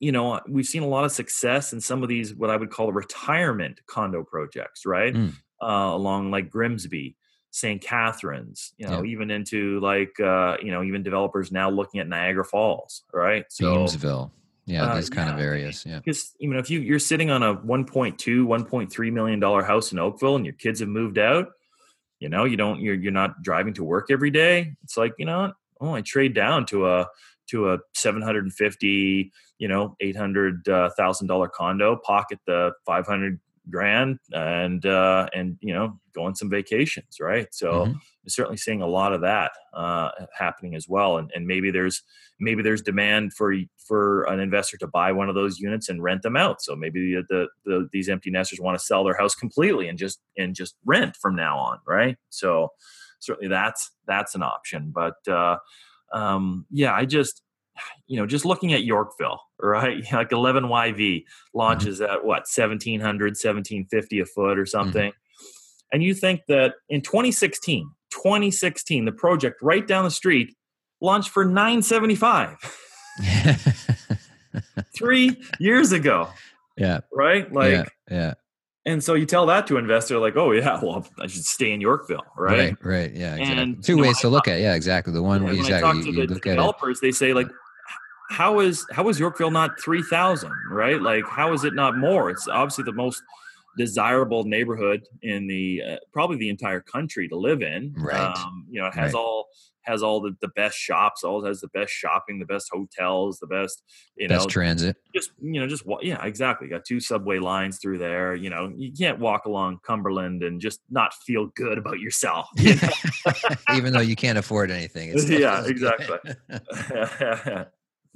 you know we've seen a lot of success in some of these what i would call retirement condo projects right mm. uh, along like grimsby St. Catharines, you know, yeah. even into like uh, you know, even developers now looking at Niagara Falls, right? So Beamsville. Yeah, uh, these kind yeah. of areas. Yeah. Because you know, if you you're sitting on a 1.2, 1.3 million dollar house in Oakville and your kids have moved out, you know, you don't you're you're not driving to work every day. It's like, you know, oh, I trade down to a to a 750 you know 800 uh, thousand dollar condo pocket the 500 grand and uh, and you know go on some vacations, right? So mm-hmm. I'm certainly seeing a lot of that uh, happening as well, and and maybe there's maybe there's demand for for an investor to buy one of those units and rent them out. So maybe the, the, the these empty nesters want to sell their house completely and just and just rent from now on, right? So certainly that's that's an option, but. Uh, um, yeah, I just [sighs] you know, just looking at Yorkville, right? [laughs] Like 11YV mm-hmm. launches mm-hmm. at what, 1700, 1750 a foot or mm-hmm. something. Mm-hmm. And you think that in 2016, 2016, the project right down the street launched for 975. [laughs] Three years ago. Yeah. Right? Like, yeah. yeah. And so you tell that to an investor, like, oh yeah, well, I should stay in Yorkville, right? Right, right, yeah. Exactly. And two ways to look at, it. yeah, exactly. The one when exactly. I talk to you, the developers, they say like, how is how is Yorkville not three thousand? Right? Like how is it not more? It's obviously the most desirable neighborhood in the uh, probably the entire country to live in. Right. Um, you know, it has right. all has all the, the best shops, all has the best shopping, the best hotels, the best you best know transit. Just you know, just yeah, exactly. Got two subway lines through there. You know, you can't walk along Cumberland and just not feel good about yourself. [laughs] You know? [laughs] Even though you can't afford anything. [laughs] yeah, exactly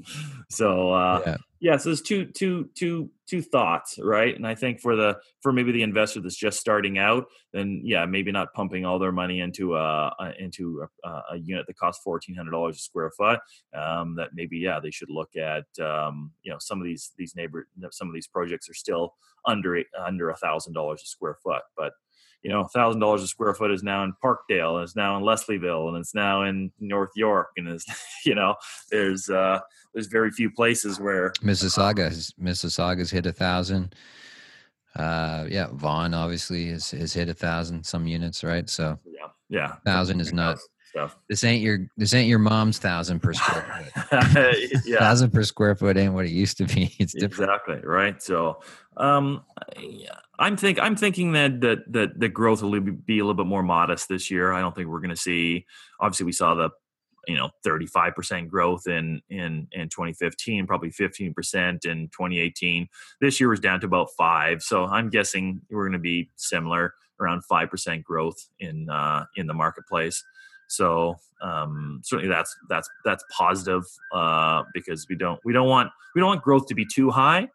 [laughs] so uh, yeah. yeah. so there's two two two two thoughts right and i think for the for maybe the investor that's just starting out then yeah maybe not pumping all their money into a, a into a, a, unit that costs $1400 a square foot um, that maybe yeah they should look at um, you know some of these these neighbor some of these projects are still under under a thousand dollars a square foot but you know, thousand dollars a square foot is now in Parkdale and it's now in Leslieville and it's now in North York and is [laughs] you know, there's uh there's very few places where Mississauga has Mississauga's hit a thousand. Uh yeah, Vaughan obviously has, has hit a thousand some units, right? So yeah, yeah. Thousand is not stuff. This ain't your this ain't your mom's thousand per square foot. [laughs] yeah. Thousand per square foot ain't what it used to be. [laughs] It's different. Exactly right. So, um, I'm think I'm thinking that that that the growth will be a little bit more modest this year. I don't think we're going to see. Obviously, we saw the you know 35% growth in in in 2015 probably 15% in 2018 this year was down to about 5 so i'm guessing we're going to be similar around 5% growth in uh, in the marketplace so um, certainly that's that's that's positive uh, because we don't we don't want we don't want growth to be too high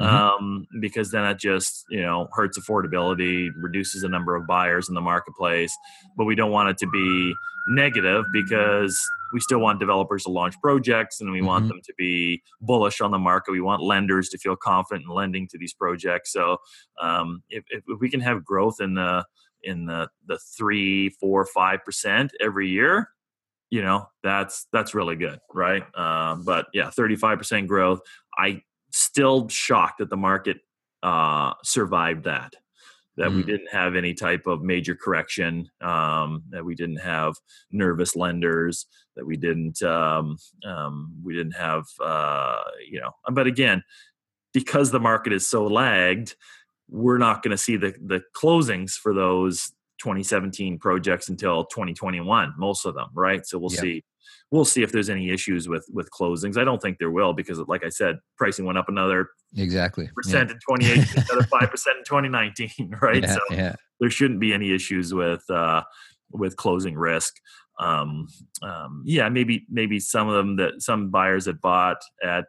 mm-hmm. um, because then it just you know hurts affordability, reduces the number of buyers in the marketplace. But we don't want it to be negative because we still want developers to launch projects and we want mm-hmm. them to be bullish on the market. We want lenders to feel confident in lending to these projects. So um, if, if we can have growth in the in the the three, four, five percent every year, you know that's that's really good, right? Um, but yeah, thirty five percent growth. I still shocked that the market uh, survived that. That mm. we didn't have any type of major correction. Um, that we didn't have nervous lenders. That we didn't um, um, we didn't have uh, you know. But again, because the market is so lagged, we're not going to see the the closings for those 2017 projects until 2021 most of them right? So we'll see. We'll see if there's any issues with with closings. I don't think there will because like i said pricing went up another exactly. Percent yeah. in 2018 another 5 percent in 2019 [laughs] right? Yeah, so yeah. there shouldn't be any issues with uh with closing risk. Um, um yeah maybe maybe some of them that some buyers that bought at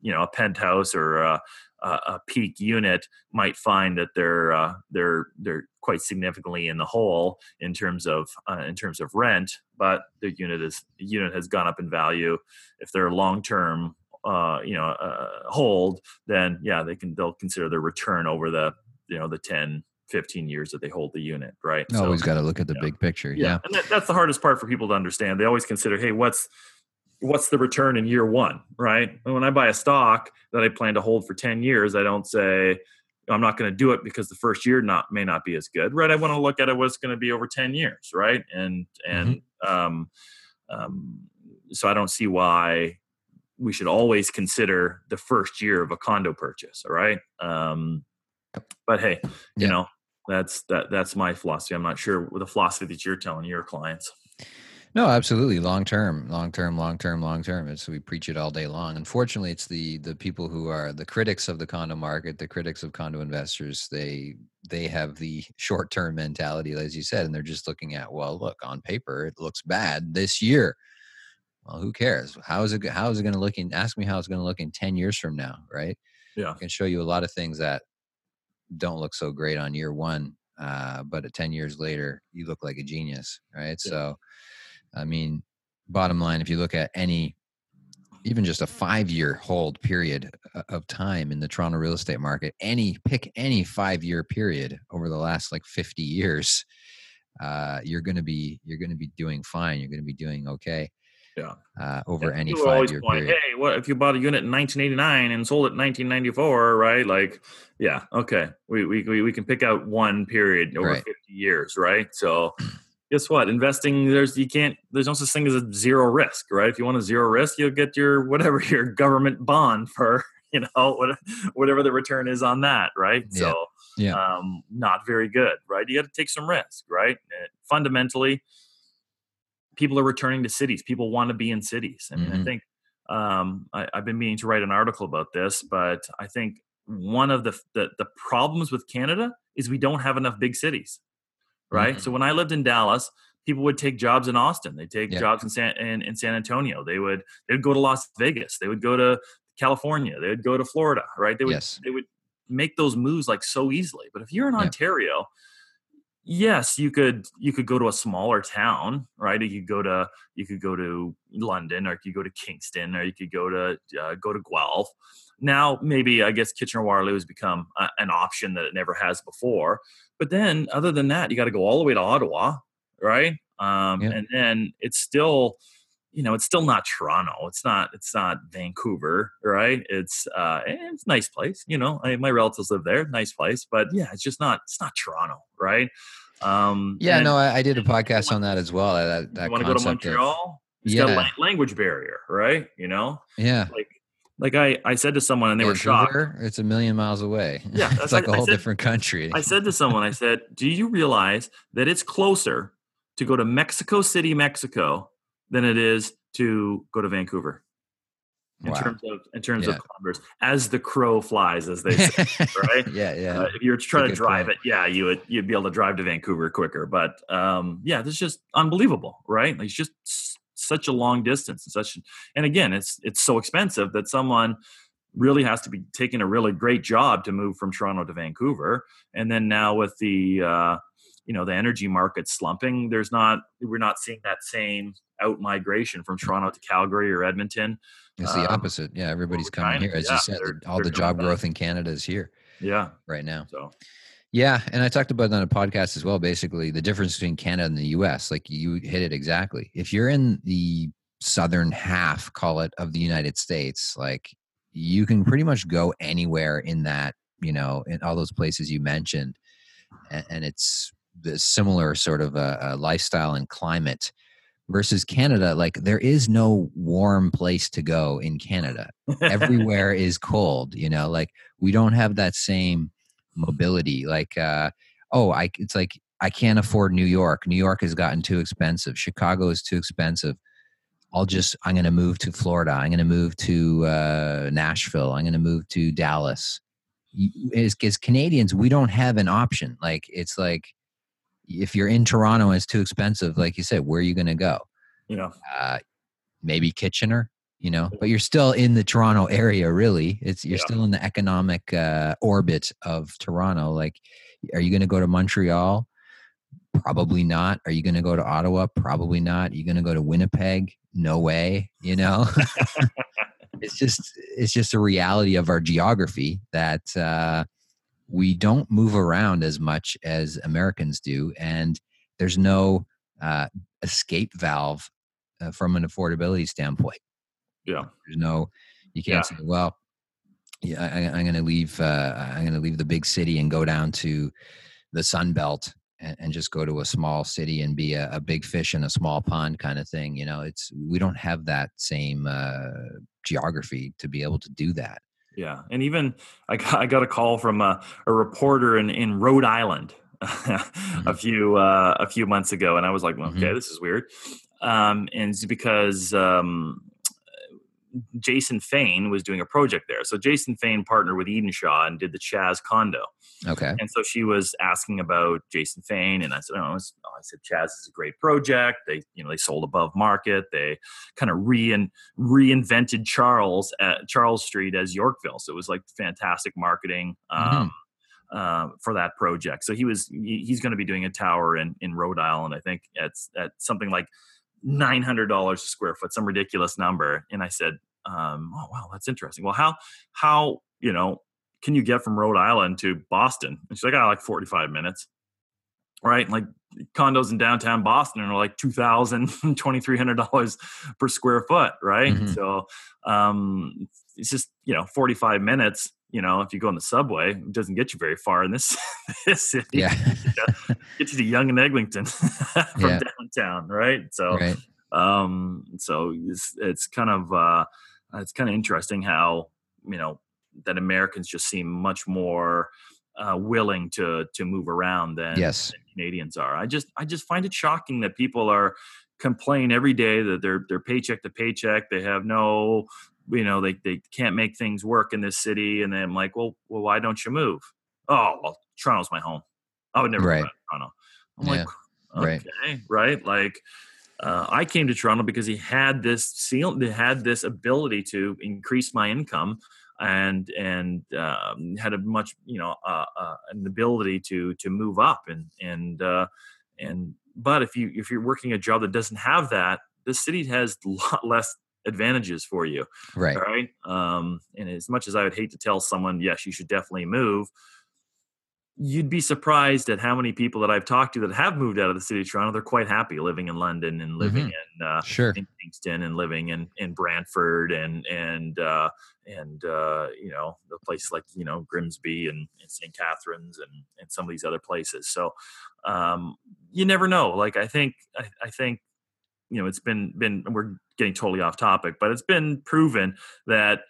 you know a penthouse or uh, a peak unit might find that they're uh, they're they're quite significantly in the hole in terms of uh, in terms of rent, but the unit is unit has gone up in value. If they're long term, uh, you know, uh, hold, then yeah, they can they'll consider their return over the you know the 10 15 years that they hold the unit right always so, got to look at the big picture yeah, yeah. and that, that's the hardest part for people to understand they always consider hey what's what's the return in year one, right? when I buy a stock that I plan to hold for 10 years, I don't say, I'm not going to do it because the first year not may not be as good, right? I want to look at it what's going to be over 10 years, right? And and mm-hmm. um, um, so I don't see why we should always consider the first year of a condo purchase, all right? Um, but hey, you know that's that that's my philosophy. I'm not sure the philosophy that you're telling your clients. No, absolutely. Long term, long term, long term, long term. It's we preach it all day long. Unfortunately, it's the the people who are the critics of the condo market, the critics of condo investors. They they have the short term mentality, as you said, and they're just looking at well, look on paper, it looks bad this year. Well, who cares? How is it? How is it going to look in? Ask me how it's going to look in ten years from now, right? Yeah, I can show you a lot of things that don't look so great on year one, uh, but at ten years later, you look like a genius, right? Yeah. So I mean, bottom line, if you look at any, even just a five year hold period uh, of time in the Toronto real estate market, any pick any five year period over the last like 50 years, uh, you're going to be, you're going to be doing fine. You're going to be doing okay. Yeah. Uh, over any five year point, period. Hey, what if you bought a unit in 1989 and sold it in 1994, right? Like, yeah, okay. We, we, we can pick out one period over right. 50 years, right? So, guess what? Investing, there's you can't there's no such thing as a zero risk, right? If you want a zero risk, you'll get your whatever [laughs] your government bond for you know whatever the return is on that, right? Yeah. So yeah, um, not very good, right? You got to take some risk, right? And fundamentally, people are returning to cities. People want to be in cities. I mean, mm-hmm. I think um, I, have been meaning to write an article about this, but I think one of the, the the problems with Canada is we don't have enough big cities right? Mm-hmm. So when I lived in Dallas, people would take jobs in Austin. They take yeah. jobs in San in, in, San Antonio. They would they would go to Las Vegas. They would go to California. They would go to Florida. Right? They would yes. they would make those moves like so easily. But if you're in yeah. Ontario, yes, you could you could go to a smaller town, right? You could go to you could go to London, or you could go to Kingston, or you could go to uh, go to Guelph. Now, maybe I guess Kitchener Waterloo has become a, an option that it never has before. But then, other than that, you got to go all the way to Ottawa, right? Um, yeah. And then it's still, you know, it's still not Toronto. It's not. It's not Vancouver, right? It's uh, it's a nice place. You know, I, my relatives live there. Nice place, but yeah, it's just not. It's not Toronto, right? Um, yeah, no, I, I, did a podcast on that as well. That, that you want to go to Montreal? Of, it's yeah. got a language barrier, right? You know, yeah, like like I, I said to someone and they Vancouver, were shocked. It's a million miles away. Yeah. [laughs] it's like I, a whole said, different country. I said to someone, I said, Do you realize that it's closer to go to Mexico City, Mexico than it is to go to Vancouver in Wow. terms of in terms Yeah. of kilometers as the crow flies, as they [laughs] say, right? yeah, yeah. Uh, if you were trying to drive point. it, yeah, you would you'd be able to drive to Vancouver quicker. But um, yeah, this is just unbelievable, right? Like, it's just such a long distance, and such. And again, it's it's so expensive that someone really has to be taking a really great job to move from Toronto to Vancouver. And then now with the uh, you know the energy market slumping, there's not we're not seeing that same out migration from Toronto to Calgary or Edmonton. it's the um, opposite. Yeah, everybody's coming to- here. As yeah, you said, they're- all they're the job growth in Canada is here Yeah, right now. so Yeah, and I talked about it on a podcast as well. Basically, the difference between Canada and the U.S. Like you hit it exactly. If you're in the southern half, call it, of the United States, like you can pretty much go anywhere in that, you know, in all those places you mentioned, and, and it's the similar sort of a, a lifestyle and climate. Versus Canada, like there is no warm place to go in Canada [laughs] everywhere is cold you know like we don't have that same mobility like uh oh i it's like i can't afford new york. New york has gotten too expensive. Chicago is too expensive. I'll just i'm going to move to florida. I'm going to move to uh nashville. I'm going to move to dallas. As, as canadians we don't have an option. Like it's like if you're in toronto and it's too expensive like you said where are you going to go? You know, uh, maybe Kitchener, you know, but you're still in the Toronto area, really. It's you're Yeah. still in the economic uh, orbit of Toronto. Like, are you going to go to Montreal? Probably not. Are you going to go to Ottawa? Probably not. Are you going to go to Winnipeg? No way. You know, [laughs] it's just it's just a reality of our geography that uh, we don't move around as much as Americans do, and there's no uh, escape valve uh, from an affordability standpoint. Yeah. There's no, you can't say, well, yeah, I, I'm going to leave. Uh, I'm going to leave the big city and go down to the Sun Belt and, and just go to a small city and be a, a big fish in a small pond kind of thing. You know, it's we don't have that same uh, geography to be able to do that. Yeah, and even I got, I got a call from a, a reporter in, in Rhode Island [laughs] a few uh, a few months ago, and I was like, well, okay, this is weird, um, and it's because um, Jason Fane was doing a project there. So Jason Fane partnered with Edenshaw and did the Chaz condo, Okay. and so she was asking about Jason Fane, and I said, oh, I said Chaz is a great project. They, you know, they sold above market. They kind of rein, reinvented Charles at Charles Street as Yorkville. So it was like fantastic marketing um, uh, for that project. So he was he- he's going to be doing a tower in in Rhode Island. I think at at something like nine hundred dollars a square foot, some ridiculous number. And I said, um, oh wow, that's interesting. Well, how how you know can you get from Rhode Island to Boston? And she's like, oh, like 45 minutes. Right. Like condos in downtown Boston are like $2,000, $2,300 per square foot. Right. Mhm. So um, it's just, you know, 45 minutes, you know, if you go on the subway, it doesn't get you very far in this, [laughs] this city. Yeah. [laughs] Get you to Yonge and Eglinton [laughs] from Yeah. downtown. Right. So, right. um so it's, it's kind of uh it's kind of interesting how you know that americans just seem much more uh willing to to move around than, Yes. than canadians are i just i just find it shocking that people are complain every day that they're they're paycheck to paycheck they have no you know they, they can't make things work in this city and then i'm like well well why don't you move oh well toronto's my home i would never Right. go to toronto i'm Yeah. like Right. okay right like uh, I came to Toronto because he had this seal, they had this ability to increase my income, and and um, had a much you know uh, uh, an ability to to move up and and uh, and but if you if you're working a job that doesn't have that, the city has a [laughs] lot less advantages for you. Right. All right. Um, and as much as I would hate to tell someone, yes, you should definitely move, you'd be surprised at how many people that I've talked to that have moved out of the city of Toronto. They're quite happy living in London and living in uh, Sure. in Kingston and living in in Brantford and and uh, and uh, you know the places like you know Grimsby and, and St. Catharines and and some of these other places. So um, you never know. Like I think I, I think you know it's been been we're getting totally off topic, but it's been proven that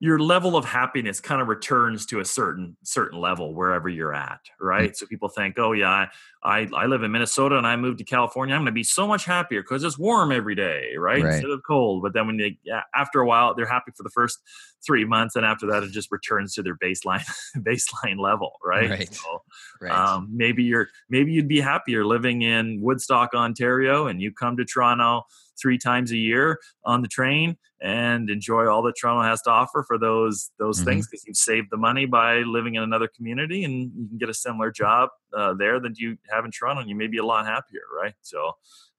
your level of happiness kind of returns to a certain certain level wherever you're at mm. right? So people think oh yeah I, I, live in Minnesota and I moved to California, I'm going to be so much happier because it's warm every day, right? Right. Instead of cold. But then when they, yeah, after a while, they're happy for the first three months, and after that, it just returns to their baseline [laughs] baseline level, right? Right. So, Right. um, maybe you're maybe you'd be happier living in Woodstock, Ontario, and you come to Toronto three times a year on the train and enjoy all that Toronto has to offer for those those Mhm. things because you've saved the money by living in another community and you can get a similar job uh, there than you have in Toronto and you may be a lot happier, right? So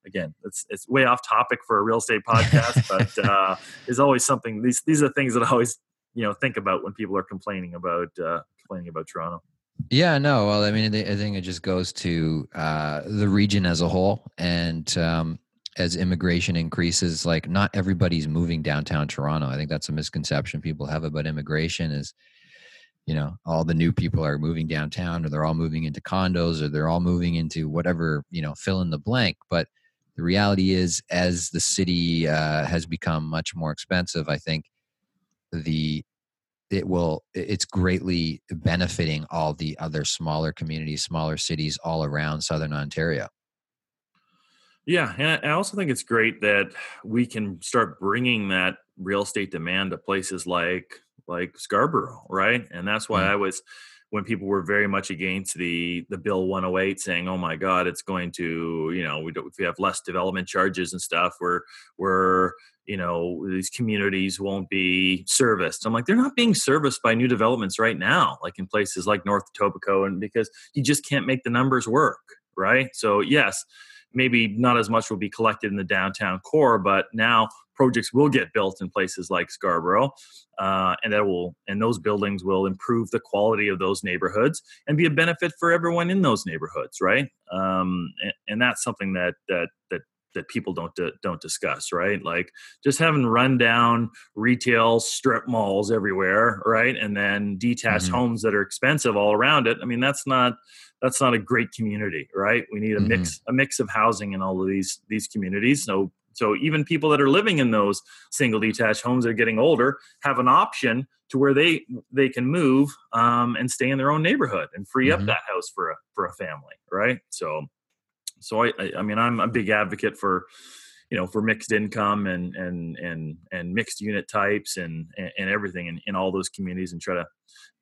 again, it's it's way off topic for a real estate podcast, [laughs] but uh, there's always something. These these are things that I always you know think about when people are complaining about uh, complaining about Toronto. Yeah, no. Well, I mean, I I think it just goes to uh, the region as a whole, and um, as immigration increases, like not everybody's moving downtown Toronto. I think that's a misconception people have about immigration. Is you know all the new people are moving downtown, or they're all moving into condos, or they're all moving into whatever you know, fill in the blank. But the reality is, as the city uh, has become much more expensive, I think the it will it's greatly benefiting all the other smaller communities smaller cities all around southern ontario Yeah, and I also think it's great that we can start bringing that real estate demand to places like like Scarborough, right? And that's why Mm. I was when people were very much against the the bill 108 saying oh my god it's going to you know we don't if we have less development charges and stuff we're we're you know these communities won't be serviced i'm like they're not being serviced by new developments right now like in places like north etobicoke and because you just can't make the numbers work right so yes maybe not as much will be collected in the downtown core but now projects will get built in places like scarborough uh, and that will and those buildings will improve the quality of those neighborhoods and be a benefit for everyone in those neighborhoods right? Um, and, and that's something that that that that people don't don't discuss right? Like just having rundown retail strip malls everywhere right? And then detached Mhm. homes that are expensive all around it. I mean that's not that's not a great community right? We need a Mhm. mix a mix of housing in all of these these communities. So so even people that are living in those single detached homes that are getting older have an option to where they they can move um, and stay in their own neighborhood and free Mhm. up that house for a for a family, right? So, so I I, I mean I'm a big advocate for you know for mixed income and and and and mixed unit types and and, and everything in, in all those communities and try to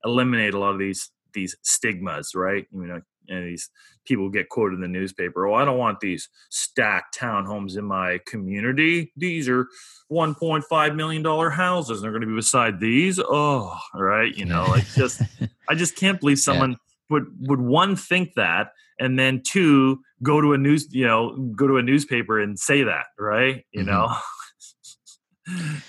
eliminate a lot of these these stigmas, right? You know, and these people get quoted in the newspaper. Oh, I don't want these stacked townhomes in my community. These are 1.5 million dollar houses. And they're going to be beside these. Oh, right. You know, like just [laughs] I just can't believe someone would would one think that and then two go to a news you know go to a newspaper and say that right you Mhm. know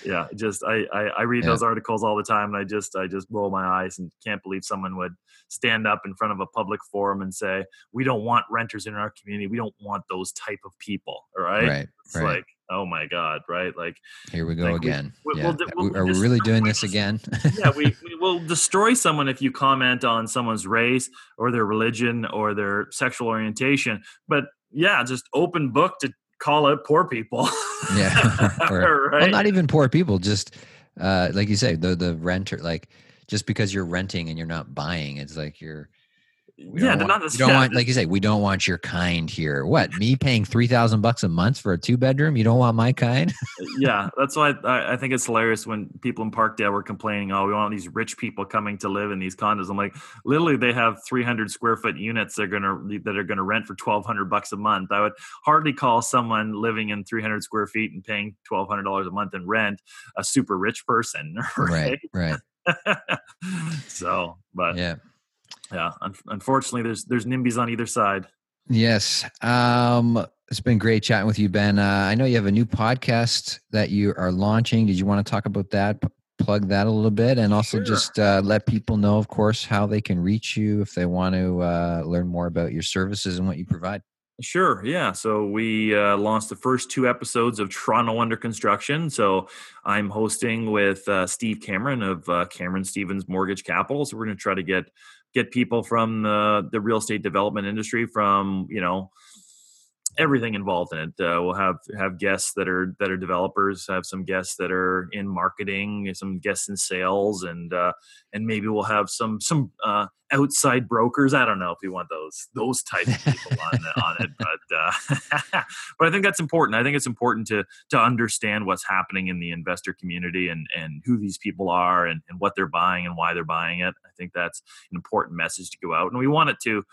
yeah just I, I i read Yeah. those articles all the time and i just i just roll my eyes and can't believe someone would stand up in front of a public forum and say we don't want renters in our community we don't want those type of people right, right it's right like oh my god right like here we go like again we- yeah. we'll we'll are we really doing this again yeah, we, [laughs] we will destroy someone if you comment on someone's race or their religion or their sexual orientation. But yeah, just open book to call out poor people. [laughs] Yeah. [laughs] Or- right. well not even poor people just uh like you say the the renter like just because you're renting and you're not buying it's like you're we yeah, don't they're want, not you don't want like you say we don't want your kind here what me paying 3000 bucks a month for a two bedroom you don't want my kind [laughs] uh, yeah, that's why I, I think it's hilarious when people in Parkdale were complaining, "Oh, we want these rich people coming to live in these condos." I'm like, literally, they have 300 square foot units they're gonna that are gonna rent for 1,200 bucks a month. I would hardly call someone living in 300 square feet and paying 1,200 dollars a month in rent a super rich person, [laughs] right? right right [laughs] so, but yeah, yeah un- unfortunately, there's there's NIMBYs on either side. Yes. Um, it's been great chatting with you, Ben. Uh, I know you have a new podcast that you are launching. Did you want to talk about that? P- plug that a little bit, and also Sure. just uh, let people know, of course, how they can reach you if they want to uh, learn more about your services and what you provide. Sure. Yeah. So we uh, launched the first two episodes of Toronto Under Construction. So I'm hosting with uh, Steve Cameron of uh, Cameron Stevens Mortgage Capital. So we're going to try to get get people from the, the real estate development industry from you know everything involved in it. Uh, we'll have have guests that are that are developers, have some guests that are in marketing, some guests in sales, and uh, and maybe we'll have some some uh, outside brokers. I don't know if you want those those type of people on [laughs] on it, but uh, [laughs] but I think that's important. I think it's important to to understand what's happening in the investor community and and who these people are and, and what they're buying and why they're buying it. I think that's an important message to go out, and we want it to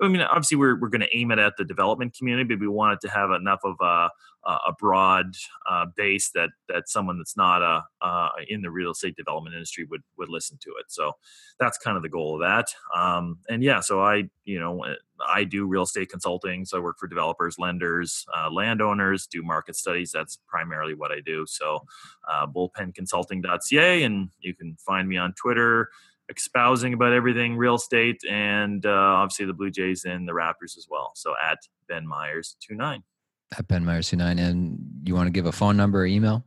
I mean, obviously, we're, we're going to aim it at the development community, but we want it to have enough of a, a broad uh, base that that someone that's not a, uh, uh, in the real estate development industry would would listen to it. So that's kind of the goal of that. Um, and yeah, so I you know uh, I do real estate consulting. So I work for developers, lenders, uh, landowners, do market studies. That's primarily what I do. So uh, bullpenconsulting.ca, and you can find me on Twitter espousing about everything real estate and uh, obviously the Blue Jays and the Raptors as well. So at Ben Myers 29. At Ben Myers 29. And you want to give a phone number or email?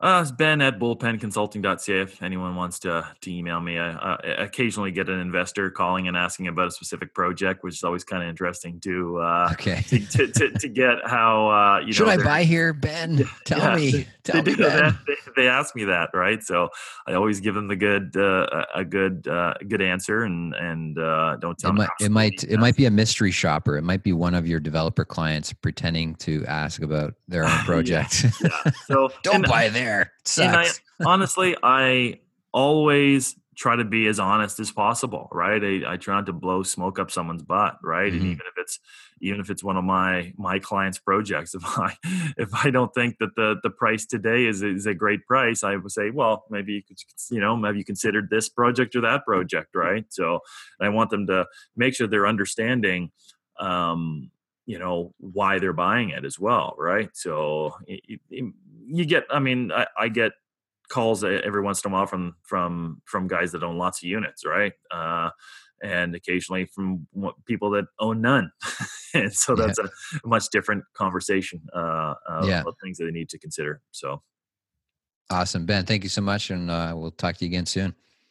Uh, it's Ben at bullpenconsulting.ca. If anyone wants to, to email me, I, I, occasionally get an investor calling and asking about a specific project, which is always kind of interesting to uh, okay to, to, to, to, get how uh, you should know, I buy here, Ben? Tell yeah, me, they, tell they me, Ben. They, they, ask me that, right? So I always give them the good uh, a good uh, good answer, and and uh, don't tell it them. Might, it might it might be a mystery shopper. It might be one of your developer clients pretending to ask about their own [laughs] project. yeah, yeah. So [laughs] don't buy there there. Sucks. I, [laughs] honestly, I always try to be as honest as possible, right? I, I try not to blow smoke up someone's butt, right? Mm-hmm. And even if it's even if it's one of my my clients' projects, [laughs] if I if I don't think that the the price today is is a great price, I would say, well, maybe you could you know have you considered this project or that project, right? So I want them to make sure they're understanding. Um, you know why they're buying it as well right so you get i mean I, I, get calls every once in a while from from from guys that own lots of units right? Uh, and occasionally from people that own none. [laughs] And so that's yeah. a much different conversation uh, uh, yeah. of things that they need to consider so. Awesome. Ben thank you so much and uh, we'll talk to you again soon